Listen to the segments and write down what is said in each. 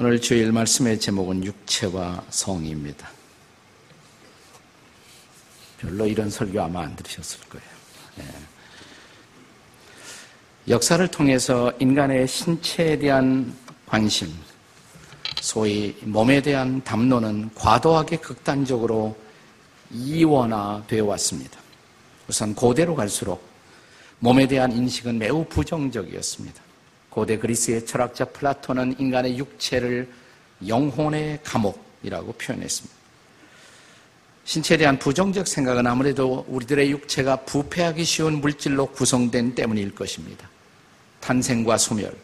오늘 주일 말씀의 제목은 육체와 성입니다. 별로 이런 설교 아마 안 들으셨을 거예요. 네. 역사를 통해서 인간의 신체에 대한 관심, 소위 몸에 대한 담론은 과도하게 극단적으로 이원화되어 왔습니다. 우선 고대로 갈수록 몸에 대한 인식은 매우 부정적이었습니다. 고대 그리스의 철학자 플라톤은 인간의 육체를 영혼의 감옥이라고 표현했습니다. 신체에 대한 부정적 생각은 아무래도 우리들의 육체가 부패하기 쉬운 물질로 구성된 때문일 것입니다. 탄생과 소멸,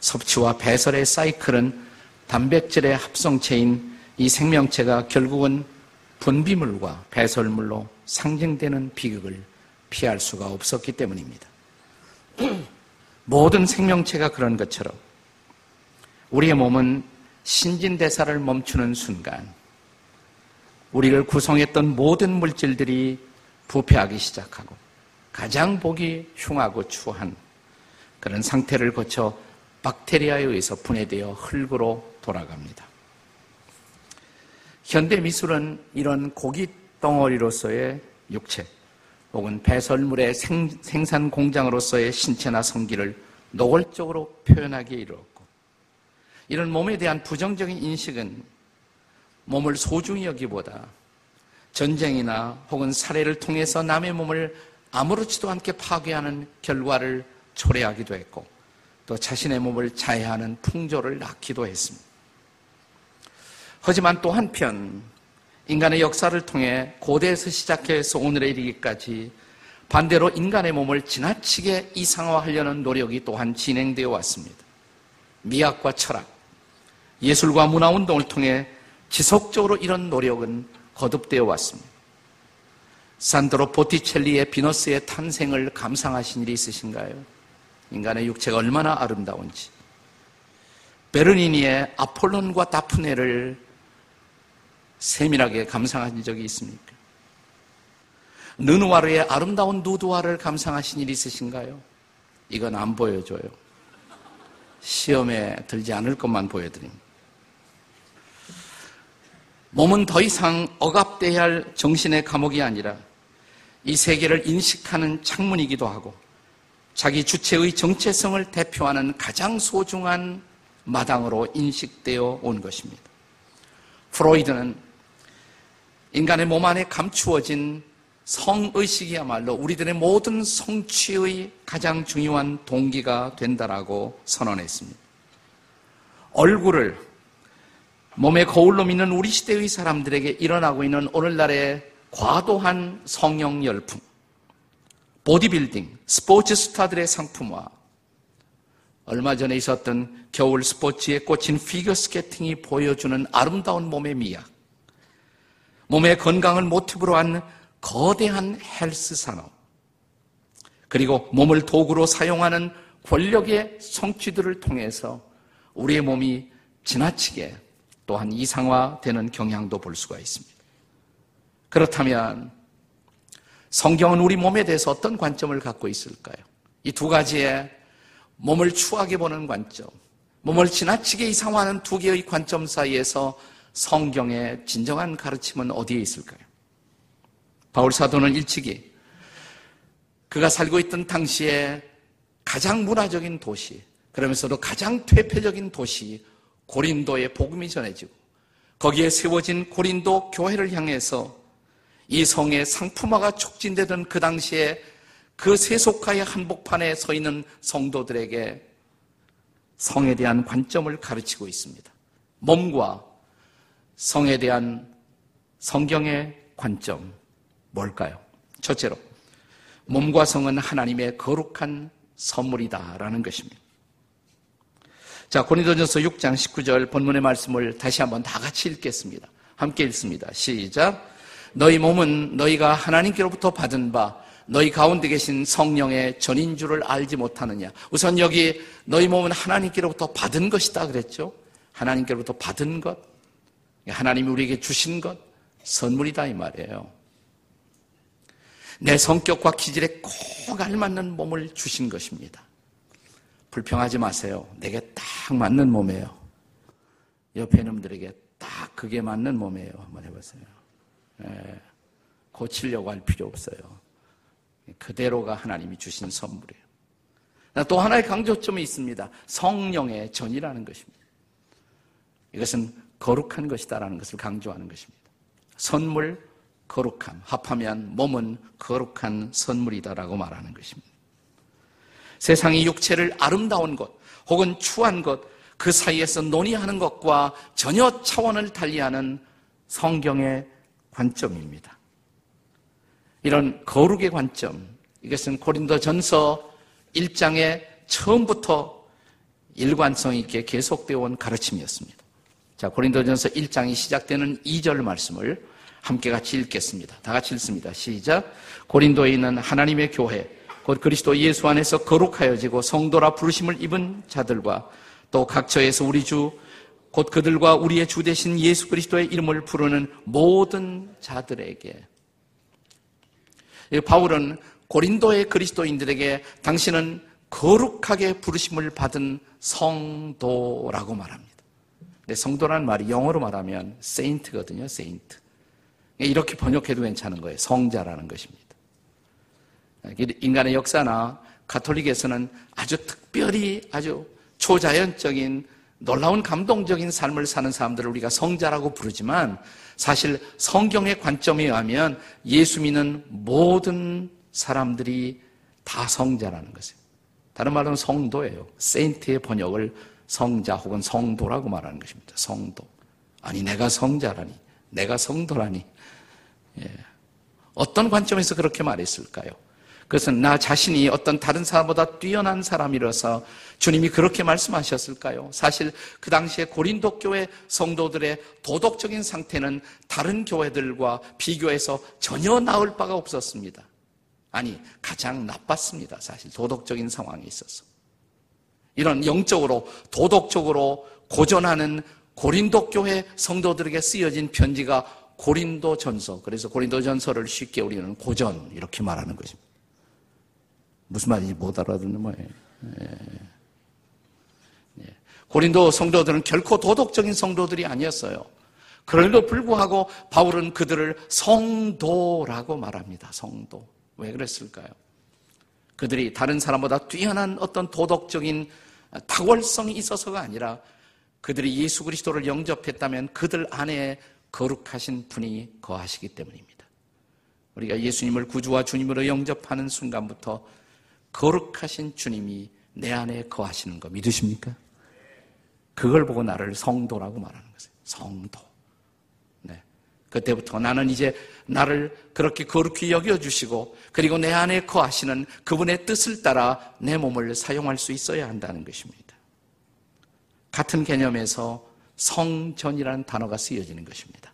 섭취와 배설의 사이클은 단백질의 합성체인 이 생명체가 결국은 분비물과 배설물로 상징되는 비극을 피할 수가 없었기 때문입니다. 모든 생명체가 그런 것처럼 우리의 몸은 신진대사를 멈추는 순간 우리를 구성했던 모든 물질들이 부패하기 시작하고 가장 보기 흉하고 추한 그런 상태를 거쳐 박테리아에 의해서 분해되어 흙으로 돌아갑니다. 현대 미술은 이런 고기 덩어리로서의 육체, 혹은 배설물의 생, 산 공장으로서의 신체나 성기를 노골적으로 표현하기에 이르렀고 이런 몸에 대한 부정적인 인식은 몸을 소중히 여기보다 전쟁이나 혹은 살해를 통해서 남의 몸을 아무렇지도 않게 파괴하는 결과를 초래하기도 했고 또 자신의 몸을 자해하는 풍조를 낳기도 했습니다. 하지만 또 한편 인간의 역사를 통해 고대에서 시작해서 오늘에 이르기까지 반대로 인간의 몸을 지나치게 이상화하려는 노력이 또한 진행되어 왔습니다. 미학과 철학, 예술과 문화 운동을 통해 지속적으로 이런 노력은 거듭되어 왔습니다. 산드로 보티첼리의 비너스의 탄생을 감상하신 일이 있으신가요? 인간의 육체가 얼마나 아름다운지. 베르니니의 아폴론과 다프네를 세밀하게 감상하신 적이 있습니까? 느누아르의 아름다운 누드화를 감상하신 일 있으신가요? 이건 안 보여줘요. 시험에 들지 않을 것만 보여드립니다. 몸은 더 이상 억압돼야 할 정신의 감옥이 아니라 이 세계를 인식하는 창문이기도 하고 자기 주체의 정체성을 대표하는 가장 소중한 마당으로 인식되어 온 것입니다. 프로이드는 인간의 몸 안에 감추어진 성의식이야말로 우리들의 모든 성취의 가장 중요한 동기가 된다라고 선언했습니다. 얼굴을 몸의 거울로 믿는 우리 시대의 사람들에게 일어나고 있는 오늘날의 과도한 성형 열풍, 보디빌딩, 스포츠 스타들의 상품화, 얼마 전에 있었던 겨울 스포츠에 꽂힌 피겨 스케팅이 보여주는 아름다운 몸의 미학, 몸의 건강을 모티브로 한 거대한 헬스 산업, 그리고 몸을 도구로 사용하는 권력의 성취들을 통해서 우리의 몸이 지나치게 또한 이상화되는 경향도 볼 수가 있습니다. 그렇다면 성경은 우리 몸에 대해서 어떤 관점을 갖고 있을까요? 이 두 가지의 몸을 추하게 보는 관점, 몸을 지나치게 이상화하는 두 개의 관점 사이에서 성경의 진정한 가르침은 어디에 있을까요? 바울 사도는 일찍이 그가 살고 있던 당시에 가장 문화적인 도시, 그러면서도 가장 퇴폐적인 도시 고린도의 복음이 전해지고 거기에 세워진 고린도 교회를 향해서 이 성의 상품화가 촉진되던 그 당시에 그 세속화의 한복판에 서 있는 성도들에게 성에 대한 관점을 가르치고 있습니다. 몸과 성에 대한 성경의 관점 뭘까요? 첫째로 몸과 성은 하나님의 거룩한 선물이다라는 것입니다. 자, 고린도전서 6장 19절 본문의 말씀을 다시 한번 다 같이 읽겠습니다. 함께 읽습니다. 시작. 너희 몸은 너희가 하나님께로부터 받은 바 너희 가운데 계신 성령의 전인 줄을 알지 못하느냐. 우선 여기 너희 몸은 하나님께로부터 받은 것이다 그랬죠. 하나님께로부터 받은 것. 하나님이 우리에게 주신 것 선물이다 이 말이에요. 내 성격과 기질에 꼭 알맞는 몸을 주신 것입니다. 불평하지 마세요. 내게 딱 맞는 몸이에요. 옆에 놈들에게 딱 그게 맞는 몸이에요. 한번 해보세요. 예, 고치려고 할 필요 없어요. 그대로가 하나님이 주신 선물이에요. 또 하나의 강조점이 있습니다. 성령의 전이라는 것입니다. 이것은 거룩한 것이다라는 것을 강조하는 것입니다. 선물, 거룩함. 합하면 몸은 거룩한 선물이다라고 말하는 것입니다. 세상의 육체를 아름다운 것, 혹은 추한 것, 그 사이에서 논의하는 것과 전혀 차원을 달리하는 성경의 관점입니다. 이런 거룩의 관점, 이것은 고린도 전서 1장의 처음부터 일관성 있게 계속되어 온 가르침이었습니다. 자, 고린도전서 1장이 시작되는 2절 말씀을 함께 같이 읽겠습니다. 다 같이 읽습니다. 시작. 고린도에 있는 하나님의 교회, 곧 그리스도 예수 안에서 거룩하여지고 성도라 부르심을 입은 자들과 또 각처에서 우리 주, 곧 그들과 우리의 주 대신 예수 그리스도의 이름을 부르는 모든 자들에게. 바울은 고린도의 그리스도인들에게 당신은 거룩하게 부르심을 받은 성도라고 말합니다. 근데 성도라는 말이 영어로 말하면 세인트거든요, 세인트. 이렇게 번역해도 괜찮은 거예요. 성자라는 것입니다. 인간의 역사나 가톨릭에서는 아주 특별히 아주 초자연적인 놀라운 감동적인 삶을 사는 사람들을 우리가 성자라고 부르지만 사실 성경의 관점에 의하면 예수 믿는 모든 사람들이 다 성자라는 것이에요. 다른 말로는 성도예요. 세인트의 번역을 성자 혹은 성도라고 말하는 것입니다. 성도. 아니, 내가 성자라니. 내가 성도라니. 예. 어떤 관점에서 그렇게 말했을까요? 그것은 나 자신이 어떤 다른 사람보다 뛰어난 사람이라서 주님이 그렇게 말씀하셨을까요? 사실 그 당시에 고린도 교회 성도들의 도덕적인 상태는 다른 교회들과 비교해서 전혀 나을 바가 없었습니다. 아니, 가장 나빴습니다. 사실 도덕적인 상황에 있어서. 이런 영적으로 도덕적으로 고전하는 고린도 교회 성도들에게 쓰여진 편지가 고린도 전서. 그래서 고린도 전서를 쉽게 우리는 고전 이렇게 말하는 것입니다. 무슨 말인지 못 알아듣는 거예요. 예. 예. 고린도 성도들은 결코 도덕적인 성도들이 아니었어요. 그럼에도 불구하고 바울은 그들을 성도라고 말합니다. 성도. 왜 그랬을까요? 그들이 다른 사람보다 뛰어난 어떤 도덕적인 탁월성이 있어서가 아니라 그들이 예수 그리스도를 영접했다면 그들 안에 거룩하신 분이 거하시기 때문입니다. 우리가 예수님을 구주와 주님으로 영접하는 순간부터 거룩하신 주님이 내 안에 거하시는 거 믿으십니까? 그걸 보고 나를 성도라고 말하는 거예요. 성도. 네. 그때부터 나는 이제 나를 그렇게 거룩히 여겨주시고 그리고 내 안에 거하시는 그분의 뜻을 따라 내 몸을 사용할 수 있어야 한다는 것입니다. 같은 개념에서 성전이라는 단어가 쓰여지는 것입니다.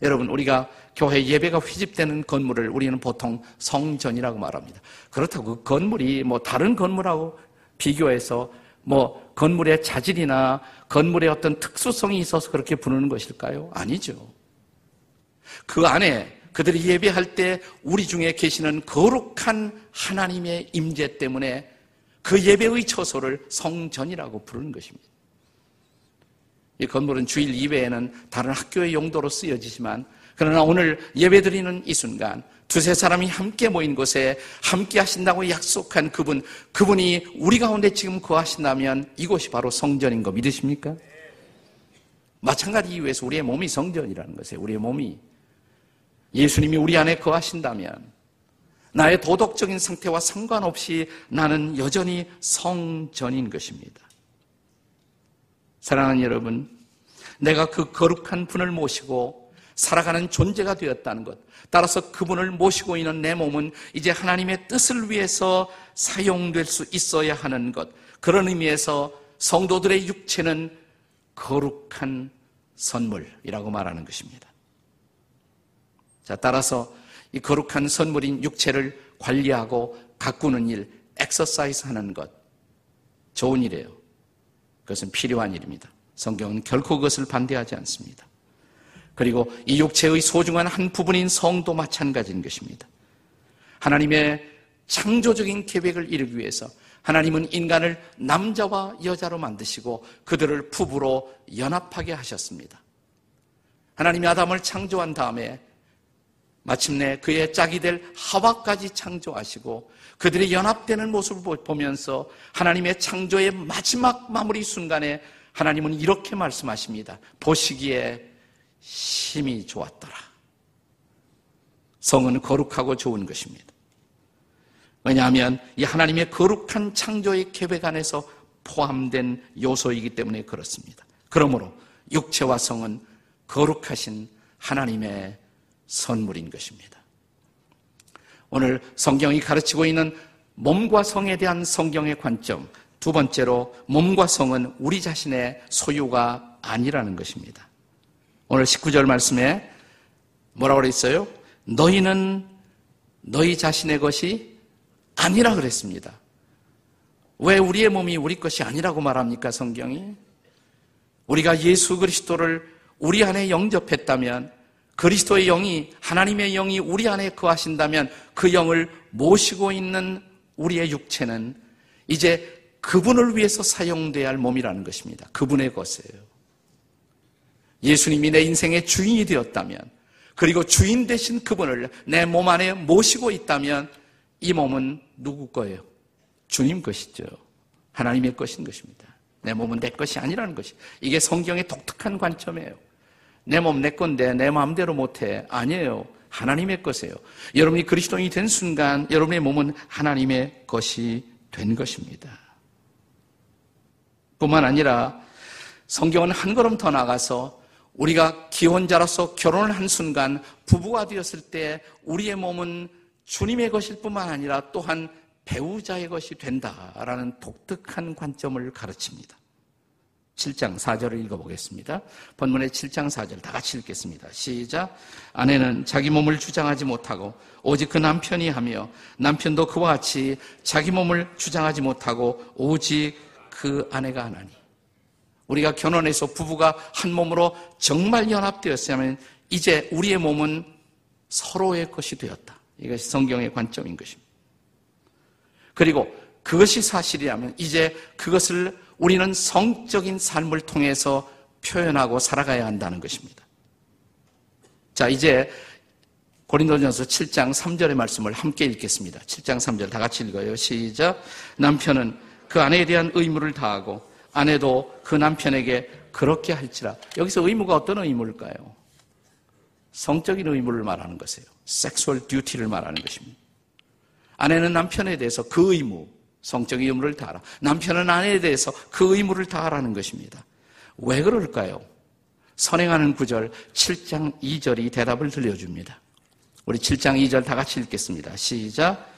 여러분, 우리가 교회 예배가 휘집되는 건물을 우리는 보통 성전이라고 말합니다. 그렇다고 그 건물이 뭐 다른 건물하고 비교해서 뭐 건물의 자질이나 건물의 어떤 특수성이 있어서 그렇게 부르는 것일까요? 아니죠. 그 안에 그들이 예배할 때 우리 중에 계시는 거룩한 하나님의 임재 때문에 그 예배의 처소를 성전이라고 부르는 것입니다. 이 건물은 주일 이외에는 다른 학교의 용도로 쓰여지지만 그러나 오늘 예배드리는 이 순간 두세 사람이 함께 모인 곳에 함께 하신다고 약속한 그분, 그분이 우리 가운데 지금 거하신다면 이곳이 바로 성전인 거 믿으십니까? 마찬가지 이유에서 우리의 몸이 성전이라는 것이에요. 우리의 몸이. 예수님이 우리 안에 거하신다면 나의 도덕적인 상태와 상관없이 나는 여전히 성전인 것입니다. 사랑하는 여러분, 내가 그 거룩한 분을 모시고 살아가는 존재가 되었다는 것. 따라서 그분을 모시고 있는 내 몸은 이제 하나님의 뜻을 위해서 사용될 수 있어야 하는 것. 그런 의미에서 성도들의 육체는 거룩한 선물이라고 말하는 것입니다. 자, 따라서 이 거룩한 선물인 육체를 관리하고 가꾸는 일, 엑서사이즈 하는 것. 좋은 일이에요. 그것은 필요한 일입니다. 성경은 결코 그것을 반대하지 않습니다. 그리고 이 육체의 소중한 한 부분인 성도 마찬가지인 것입니다. 하나님의 창조적인 계획을 이루기 위해서 하나님은 인간을 남자와 여자로 만드시고 그들을 부부로 연합하게 하셨습니다. 하나님이 아담을 창조한 다음에 마침내 그의 짝이 될 하와까지 창조하시고 그들이 연합되는 모습을 보면서 하나님의 창조의 마지막 마무리 순간에 하나님은 이렇게 말씀하십니다. 보시기에 심히 좋았더라. 성은 거룩하고 좋은 것입니다. 왜냐하면 이 하나님의 거룩한 창조의 계획 안에서 포함된 요소이기 때문에 그렇습니다. 그러므로 육체와 성은 거룩하신 하나님의 선물인 것입니다. 오늘 성경이 가르치고 있는 몸과 성에 대한 성경의 관점, 두 번째로 몸과 성은 우리 자신의 소유가 아니라는 것입니다. 오늘 19절 말씀에 뭐라고 그랬어요? 너희는 너희 자신의 것이 아니라 그랬습니다. 왜 우리의 몸이 우리 것이 아니라고 말합니까, 성경이? 우리가 예수 그리스도를 우리 안에 영접했다면 그리스도의 영이 하나님의 영이 우리 안에 거하신다면 그 영을 모시고 있는 우리의 육체는 이제 그분을 위해서 사용돼야 할 몸이라는 것입니다. 그분의 것이에요. 예수님이 내 인생의 주인이 되었다면 그리고 주인 되신 그분을 내 몸 안에 모시고 있다면 이 몸은 누구 거예요? 주님 것이죠. 하나님의 것인 것입니다. 내 몸은 내 것이 아니라는 것이. 이게 성경의 독특한 관점이에요. 내 몸 내 건데 내 마음대로 못해. 아니에요. 하나님의 것이에요. 여러분이 그리스도인이 된 순간 여러분의 몸은 하나님의 것이 된 것입니다. 뿐만 아니라 성경은 한 걸음 더 나가서 우리가 기혼자로서 결혼을 한 순간 부부가 되었을 때 우리의 몸은 주님의 것일 뿐만 아니라 또한 배우자의 것이 된다라는 독특한 관점을 가르칩니다. 7장 4절을 읽어보겠습니다. 본문의 7장 4절 다 같이 읽겠습니다. 시작. 아내는 자기 몸을 주장하지 못하고 오직 그 남편이 하며 남편도 그와 같이 자기 몸을 주장하지 못하고 오직 그 아내가 하나니. 우리가 결혼해서 부부가 한 몸으로 정말 연합되었으면 이제 우리의 몸은 서로의 것이 되었다. 이것이 성경의 관점인 것입니다. 그리고 그것이 사실이라면 이제 그것을 우리는 성적인 삶을 통해서 표현하고 살아가야 한다는 것입니다. 자, 이제 고린도전서 7장 3절의 말씀을 함께 읽겠습니다. 7장 3절 다 같이 읽어요. 시작. 남편은 그 아내에 대한 의무를 다하고 아내도 그 남편에게 그렇게 할지라. 여기서 의무가 어떤 의무일까요? 성적인 의무를 말하는 것이에요. 섹수얼 듀티를 말하는 것입니다. 아내는 남편에 대해서 그 의무, 성적인 의무를 다하라. 남편은 아내에 대해서 그 의무를 다하라는 것입니다. 왜 그럴까요? 선행하는 구절 7장 2절이 대답을 들려줍니다. 우리 7장 2절 다 같이 읽겠습니다. 시작.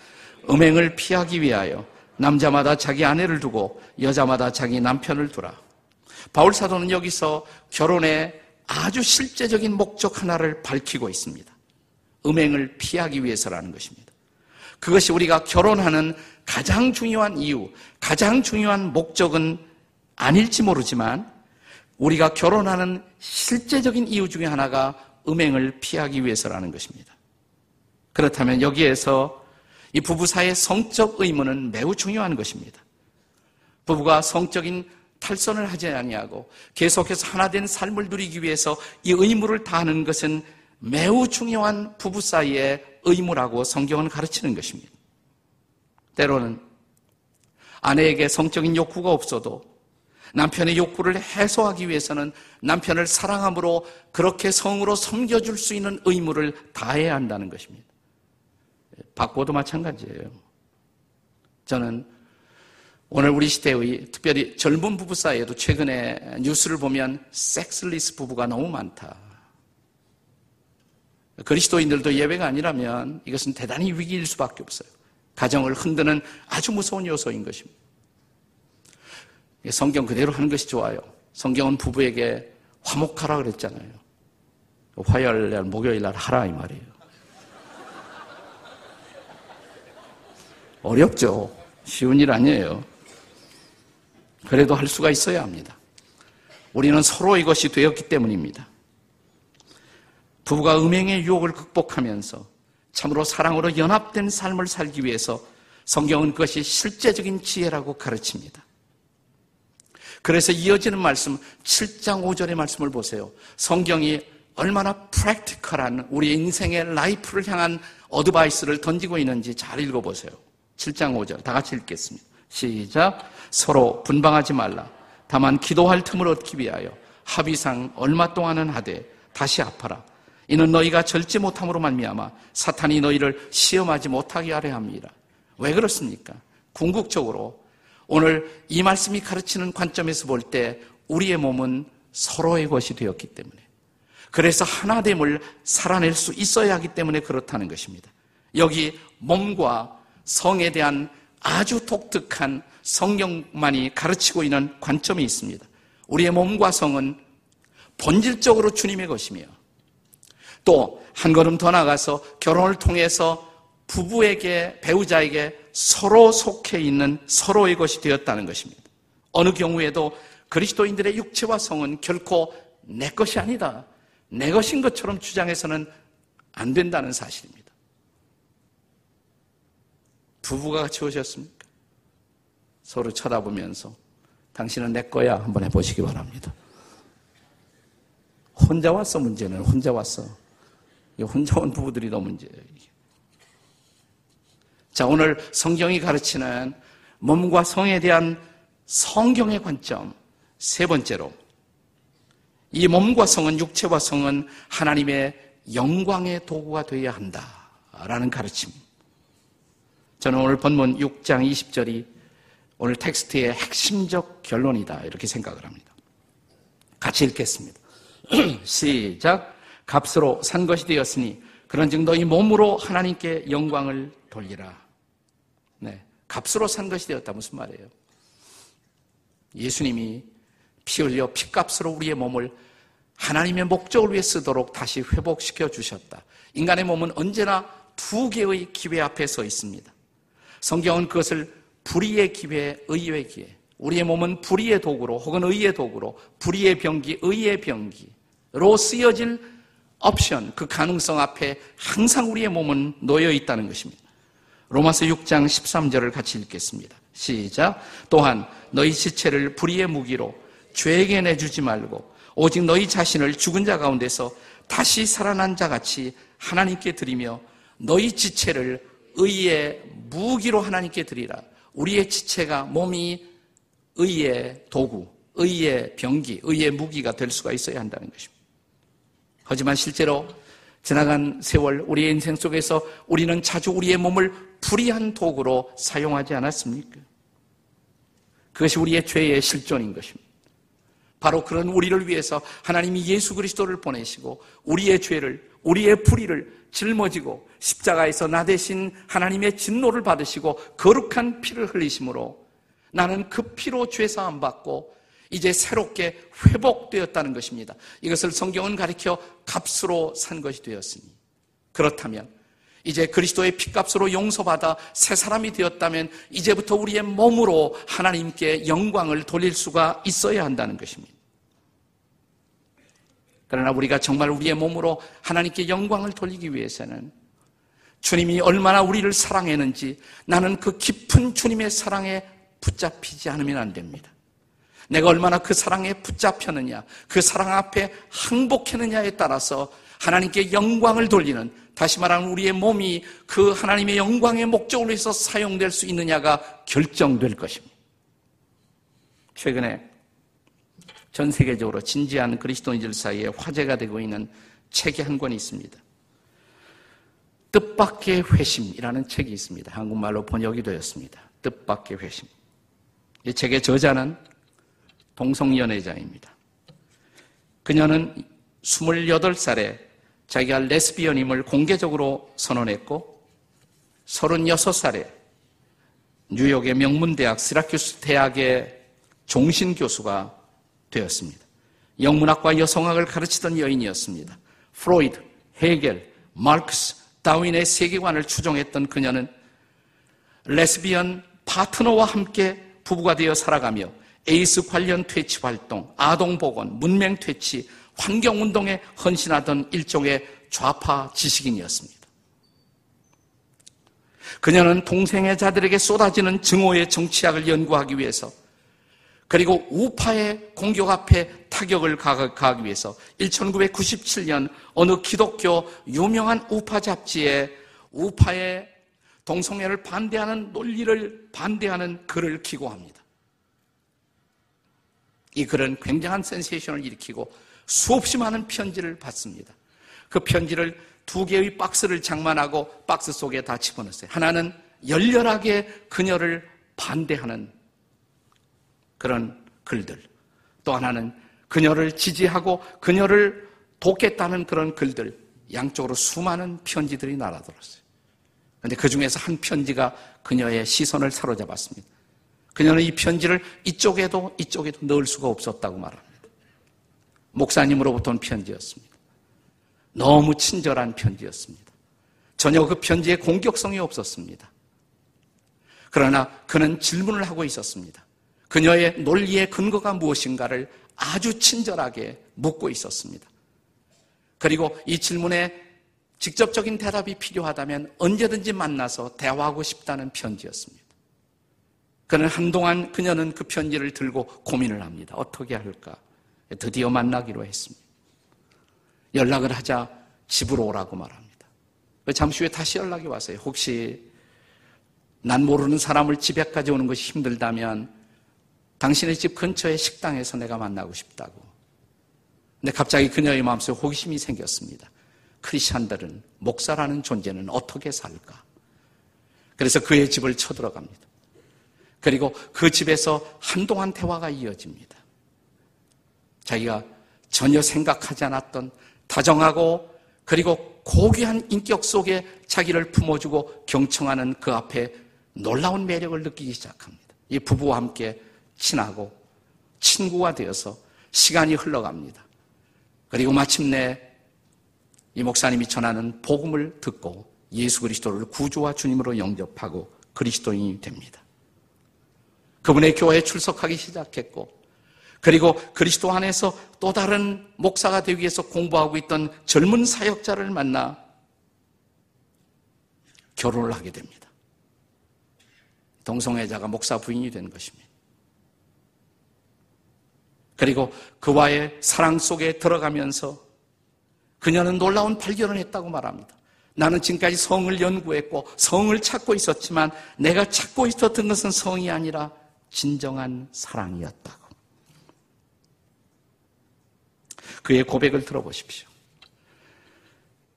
음행을 피하기 위하여 남자마다 자기 아내를 두고 여자마다 자기 남편을 두라. 바울 사도는 여기서 결혼의 아주 실제적인 목적 하나를 밝히고 있습니다. 음행을 피하기 위해서라는 것입니다. 그것이 우리가 결혼하는 가장 중요한 이유, 가장 중요한 목적은 아닐지 모르지만 우리가 결혼하는 실제적인 이유 중에 하나가 음행을 피하기 위해서라는 것입니다. 그렇다면 여기에서 이 부부 사이의 성적 의무는 매우 중요한 것입니다. 부부가 성적인 탈선을 하지 아니하고 계속해서 하나된 삶을 누리기 위해서 이 의무를 다하는 것은 매우 중요한 부부 사이의 의무라고 성경은 가르치는 것입니다. 때로는 아내에게 성적인 욕구가 없어도 남편의 욕구를 해소하기 위해서는 남편을 사랑함으로 그렇게 성으로 섬겨줄 수 있는 의무를 다해야 한다는 것입니다. 바꿔도 마찬가지예요. 저는 오늘 우리 시대의 특별히 젊은 부부 사이에도 최근에 뉴스를 보면 섹슬리스 부부가 너무 많다. 그리스도인들도 예외가 아니라면 이것은 대단히 위기일 수밖에 없어요. 가정을 흔드는 아주 무서운 요소인 것입니다. 성경 그대로 하는 것이 좋아요. 성경은 부부에게 화목하라 그랬잖아요. 화요일 날, 목요일 날 하라 이 말이에요. 어렵죠. 쉬운 일 아니에요. 그래도 할 수가 있어야 합니다. 우리는 서로 이것이 되었기 때문입니다. 부부가 음행의 유혹을 극복하면서 참으로 사랑으로 연합된 삶을 살기 위해서 성경은 그것이 실제적인 지혜라고 가르칩니다. 그래서 이어지는 말씀 7장 5절의 말씀을 보세요. 성경이 얼마나 프랙티컬한 우리 인생의 라이프를 향한 어드바이스를 던지고 있는지 잘 읽어보세요. 7장 5절 다 같이 읽겠습니다. 시작 서로 분방하지 말라. 다만 기도할 틈을 얻기 위하여 합의상 얼마 동안은 하되 다시 아파라. 이는 너희가 절지 못함으로 말미암아 사탄이 너희를 시험하지 못하게 하려 합니다. 왜 그렇습니까? 궁극적으로 오늘 이 말씀이 가르치는 관점에서 볼 때 우리의 몸은 서로의 것이 되었기 때문에 그래서 하나됨을 살아낼 수 있어야 하기 때문에 그렇다는 것입니다. 여기 몸과 성에 대한 아주 독특한 성경만이 가르치고 있는 관점이 있습니다. 우리의 몸과 성은 본질적으로 주님의 것이며 또 한 걸음 더 나가서 결혼을 통해서 부부에게 배우자에게 서로 속해 있는 서로의 것이 되었다는 것입니다. 어느 경우에도 그리스도인들의 육체와 성은 결코 내 것이 아니다. 내 것인 것처럼 주장해서는 안 된다는 사실입니다. 부부가 같이 오셨습니까? 서로 쳐다보면서 당신은 내 거야 한번 해보시기 바랍니다. 혼자 왔어 문제는 혼자 왔어. 혼자 온 부부들이 더 문제예요. 자 오늘 성경이 가르치는 몸과 성에 대한 성경의 관점 세 번째로 이 몸과 성은 육체와 성은 하나님의 영광의 도구가 되어야 한다라는 가르침. 저는 오늘 본문 6장 20절이 오늘 텍스트의 핵심적 결론이다 이렇게 생각을 합니다. 같이 읽겠습니다. 시작. 값으로 산 것이 되었으니 그런즉 너희 몸으로 하나님께 영광을 돌리라. 네, 값으로 산 것이 되었다 무슨 말이에요? 예수님이 피 흘려 피값으로 우리의 몸을 하나님의 목적을 위해 쓰도록 다시 회복시켜 주셨다. 인간의 몸은 언제나 두 개의 기회 앞에 서 있습니다. 성경은 그것을 불의의 기회, 의의 기회. 우리의 몸은 불의의 도구로 혹은 의의 도구로 불의의 병기, 의의 병기로 쓰여질 옵션, 그 가능성 앞에 항상 우리의 몸은 놓여 있다는 것입니다. 로마서 6장 13절을 같이 읽겠습니다. 시작. 또한 너희 지체를 불의의 무기로 죄에게 내주지 말고 오직 너희 자신을 죽은 자 가운데서 다시 살아난 자 같이 하나님께 드리며 너희 지체를 의의 무기로 하나님께 드리라. 우리의 지체가 몸이 의의 도구, 의의 병기, 의의 무기가 될 수가 있어야 한다는 것입니다. 하지만 실제로 지나간 세월 우리의 인생 속에서 우리는 자주 우리의 몸을 불의한 도구로 사용하지 않았습니까? 그것이 우리의 죄의 실존인 것입니다. 바로 그런 우리를 위해서 하나님이 예수 그리스도를 보내시고 우리의 죄를 우리의 불의를 짊어지고 십자가에서 나 대신 하나님의 진노를 받으시고 거룩한 피를 흘리심으로 나는 그 피로 죄 사함 받고 이제 새롭게 회복되었다는 것입니다. 이것을 성경은 가리켜 값으로 산 것이 되었으니 그렇다면 이제 그리스도의 피값으로 용서받아 새 사람이 되었다면 이제부터 우리의 몸으로 하나님께 영광을 돌릴 수가 있어야 한다는 것입니다. 그러나 우리가 정말 우리의 몸으로 하나님께 영광을 돌리기 위해서는 주님이 얼마나 우리를 사랑했는지 나는 그 깊은 주님의 사랑에 붙잡히지 않으면 안 됩니다. 내가 얼마나 그 사랑에 붙잡혔느냐, 그 사랑 앞에 항복했느냐에 따라서 하나님께 영광을 돌리는 다시 말하면 우리의 몸이 그 하나님의 영광의 목적을 위해서 사용될 수 있느냐가 결정될 것입니다. 최근에 전 세계적으로 진지한 그리스도인들 사이에 화제가 되고 있는 책이 한권 있습니다. 뜻밖의 회심이라는 책이 있습니다. 한국말로 번역이 되었습니다. 뜻밖의 회심. 이 책의 저자는 동성연애자입니다. 그녀는 28살에 자기가 레스비언임을 공개적으로 선언했고 36살에 뉴욕의 명문대학 시라큐스 대학의 종신 교수가 되었습니다. 영문학과 여성학을 가르치던 여인이었습니다. 프로이드, 헤겔, 마르크스, 다윈의 세계관을 추종했던 그녀는 레스비언 파트너와 함께 부부가 되어 살아가며 에이스 관련 퇴치 활동, 아동 보건, 문맹 퇴치, 환경운동에 헌신하던 일종의 좌파 지식인이었습니다. 그녀는 동생의 자들에게 쏟아지는 증오의 정치학을 연구하기 위해서 그리고 우파의 공격 앞에 타격을 가하기 위해서 1997년 어느 기독교 유명한 우파 잡지에 우파의 동성애를 반대하는 논리를 반대하는 글을 기고합니다. 이 글은 굉장한 센세이션을 일으키고 수없이 많은 편지를 받습니다. 그 편지를 두 개의 박스를 장만하고 박스 속에 다 집어넣었어요. 하나는 열렬하게 그녀를 반대하는 그런 글들. 또 하나는 그녀를 지지하고 그녀를 돕겠다는 그런 글들. 양쪽으로 수많은 편지들이 날아들었어요. 그런데 그 중에서 한 편지가 그녀의 시선을 사로잡았습니다. 그녀는 이 편지를 이쪽에도 이쪽에도 넣을 수가 없었다고 말합니다. 목사님으로부터 온 편지였습니다. 너무 친절한 편지였습니다. 전혀 그 편지에 공격성이 없었습니다. 그러나 그는 질문을 하고 있었습니다. 그녀의 논리의 근거가 무엇인가를 아주 친절하게 묻고 있었습니다. 그리고 이 질문에 직접적인 대답이 필요하다면 언제든지 만나서 대화하고 싶다는 편지였습니다. 그는 한동안 그녀는 그 편지를 들고 고민을 합니다. 어떻게 할까? 드디어 만나기로 했습니다. 연락을 하자 집으로 오라고 말합니다. 잠시 후에 다시 연락이 왔어요. 혹시 난 모르는 사람을 집에까지 오는 것이 힘들다면 당신의 집 근처의 식당에서 내가 만나고 싶다고. 근데 갑자기 그녀의 마음속에 호기심이 생겼습니다. 크리스천들은 목사라는 존재는 어떻게 살까? 그래서 그의 집을 쳐들어갑니다. 그리고 그 집에서 한동안 대화가 이어집니다. 자기가 전혀 생각하지 않았던 다정하고 그리고 고귀한 인격 속에 자기를 품어주고 경청하는 그 앞에 놀라운 매력을 느끼기 시작합니다. 이 부부와 함께 친하고 친구가 되어서 시간이 흘러갑니다. 그리고 마침내 이 목사님이 전하는 복음을 듣고 예수 그리스도를 구주와 주님으로 영접하고 그리스도인이 됩니다. 그분의 교회에 출석하기 시작했고 그리고 그리스도 안에서 또 다른 목사가 되기 위해서 공부하고 있던 젊은 사역자를 만나 결혼을 하게 됩니다. 동성애자가 목사 부인이 된 것입니다. 그리고 그와의 사랑 속에 들어가면서 그녀는 놀라운 발견을 했다고 말합니다. 나는 지금까지 성을 연구했고 성을 찾고 있었지만 내가 찾고 있었던 것은 성이 아니라 진정한 사랑이었다고. 그의 고백을 들어보십시오.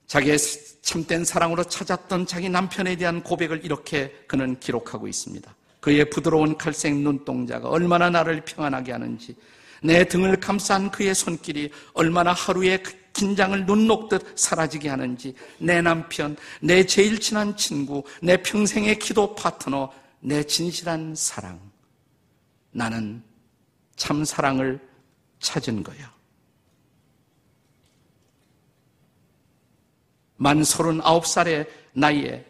자기의 참된 사랑으로 찾았던 자기 남편에 대한 고백을 이렇게 그는 기록하고 있습니다. 그의 부드러운 칼색 눈동자가 얼마나 나를 평안하게 하는지, 내 등을 감싼 그의 손길이 얼마나 하루의 긴장을 눈 녹듯 사라지게 하는지, 내 남편, 내 제일 친한 친구, 내 평생의 기도 파트너, 내 진실한 사랑. 나는 참 사랑을 찾은 거야. 만 39살의 나이에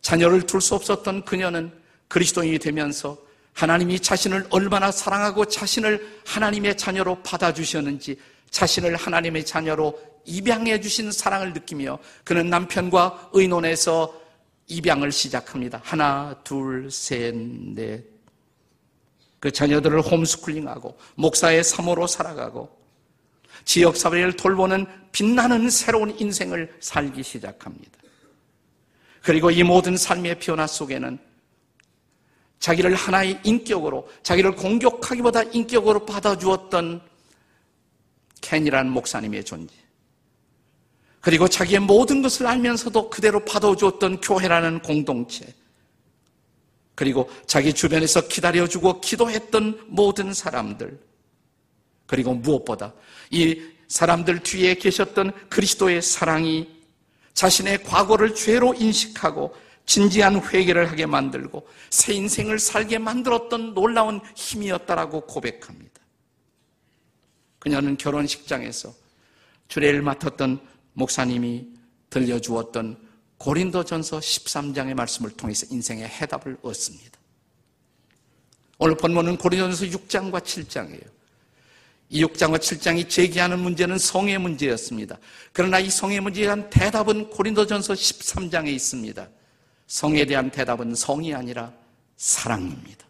자녀를 둘 수 없었던 그녀는 그리스도인이 되면서 하나님이 자신을 얼마나 사랑하고 자신을 하나님의 자녀로 받아주셨는지 자신을 하나님의 자녀로 입양해 주신 사랑을 느끼며 그는 남편과 의논해서 입양을 시작합니다. 하나, 둘, 셋, 넷. 그 자녀들을 홈스쿨링하고 목사의 사모로 살아가고 지역사회를 돌보는 빛나는 새로운 인생을 살기 시작합니다. 그리고 이 모든 삶의 변화 속에는 자기를 하나의 인격으로, 자기를 공격하기보다 인격으로 받아주었던 켄이라는 목사님의 존재. 그리고 자기의 모든 것을 알면서도 그대로 받아주었던 교회라는 공동체. 그리고 자기 주변에서 기다려주고 기도했던 모든 사람들. 그리고 무엇보다 이 사람들 뒤에 계셨던 그리스도의 사랑이 자신의 과거를 죄로 인식하고 진지한 회개를 하게 만들고 새 인생을 살게 만들었던 놀라운 힘이었다라고 고백합니다. 그녀는 결혼식장에서 주례를 맡았던 목사님이 들려주었던 고린도전서 13장의 말씀을 통해서 인생의 해답을 얻습니다. 오늘 본문은 고린도전서 6장과 7장이에요. 이 6장과 7장이 제기하는 문제는 성의 문제였습니다. 그러나 이 성의 문제에 대한 대답은 고린도전서 13장에 있습니다. 성에 대한 대답은 성이 아니라 사랑입니다.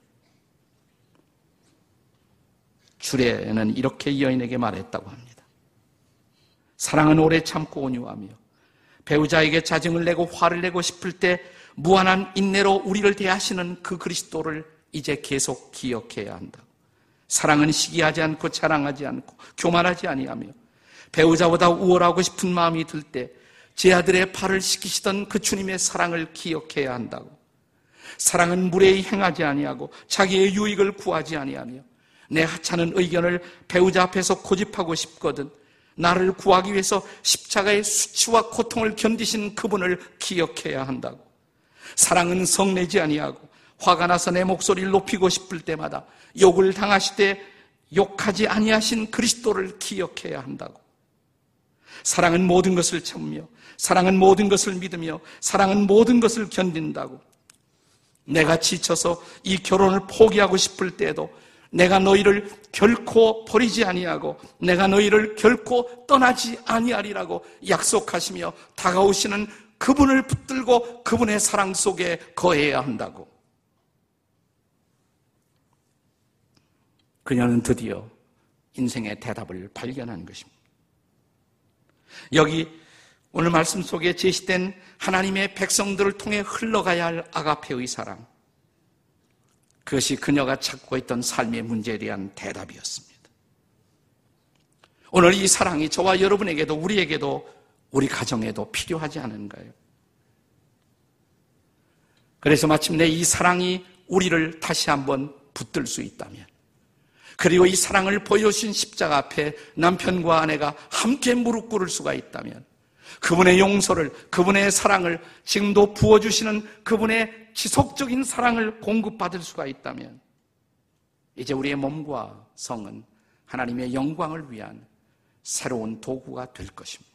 주례는 이렇게 여인에게 말했다고 합니다. 사랑은 오래 참고 온유하며 배우자에게 자증을 내고 화를 내고 싶을 때 무한한 인내로 우리를 대하시는 그 그리스도를 이제 계속 기억해야 한다. 사랑은 시기하지 않고 자랑하지 않고 교만하지 아니하며 배우자보다 우월하고 싶은 마음이 들 때 제 아들의 팔을 씻기시던 그 주님의 사랑을 기억해야 한다고. 사랑은 무례히 행하지 아니하고 자기의 유익을 구하지 아니하며 내 하찮은 의견을 배우자 앞에서 고집하고 싶거든 나를 구하기 위해서 십자가의 수치와 고통을 견디신 그분을 기억해야 한다고. 사랑은 성내지 아니하고 화가 나서 내 목소리를 높이고 싶을 때마다 욕을 당하시되 욕하지 아니하신 그리스도를 기억해야 한다고. 사랑은 모든 것을 참으며 사랑은 모든 것을 믿으며 사랑은 모든 것을 견딘다고. 내가 지쳐서 이 결혼을 포기하고 싶을 때에도 내가 너희를 결코 버리지 아니하고 내가 너희를 결코 떠나지 아니하리라고 약속하시며 다가오시는 그분을 붙들고 그분의 사랑 속에 거해야 한다고. 그녀는 드디어 인생의 대답을 발견한 것입니다. 여기 오늘 말씀 속에 제시된 하나님의 백성들을 통해 흘러가야 할 아가페의 사랑. 그것이 그녀가 찾고 있던 삶의 문제에 대한 대답이었습니다. 오늘 이 사랑이 저와 여러분에게도 우리에게도 우리 가정에도 필요하지 않은가요? 그래서 마침내 이 사랑이 우리를 다시 한번 붙들 수 있다면 그리고 이 사랑을 보여주신 십자가 앞에 남편과 아내가 함께 무릎 꿇을 수가 있다면 그분의 용서를, 그분의 사랑을 지금도 부어주시는 그분의 지속적인 사랑을 공급받을 수가 있다면 이제 우리의 몸과 성은 하나님의 영광을 위한 새로운 도구가 될 것입니다.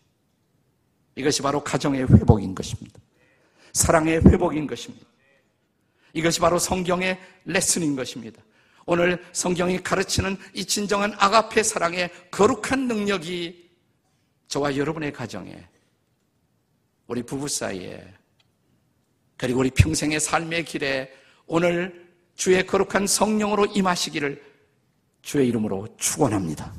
이것이 바로 가정의 회복인 것입니다. 사랑의 회복인 것입니다. 이것이 바로 성경의 레슨인 것입니다. 오늘 성경이 가르치는 이 진정한 아가페 사랑의 거룩한 능력이 저와 여러분의 가정에 우리 부부 사이에 그리고 우리 평생의 삶의 길에 오늘 주의 거룩한 성령으로 임하시기를 주의 이름으로 축원합니다.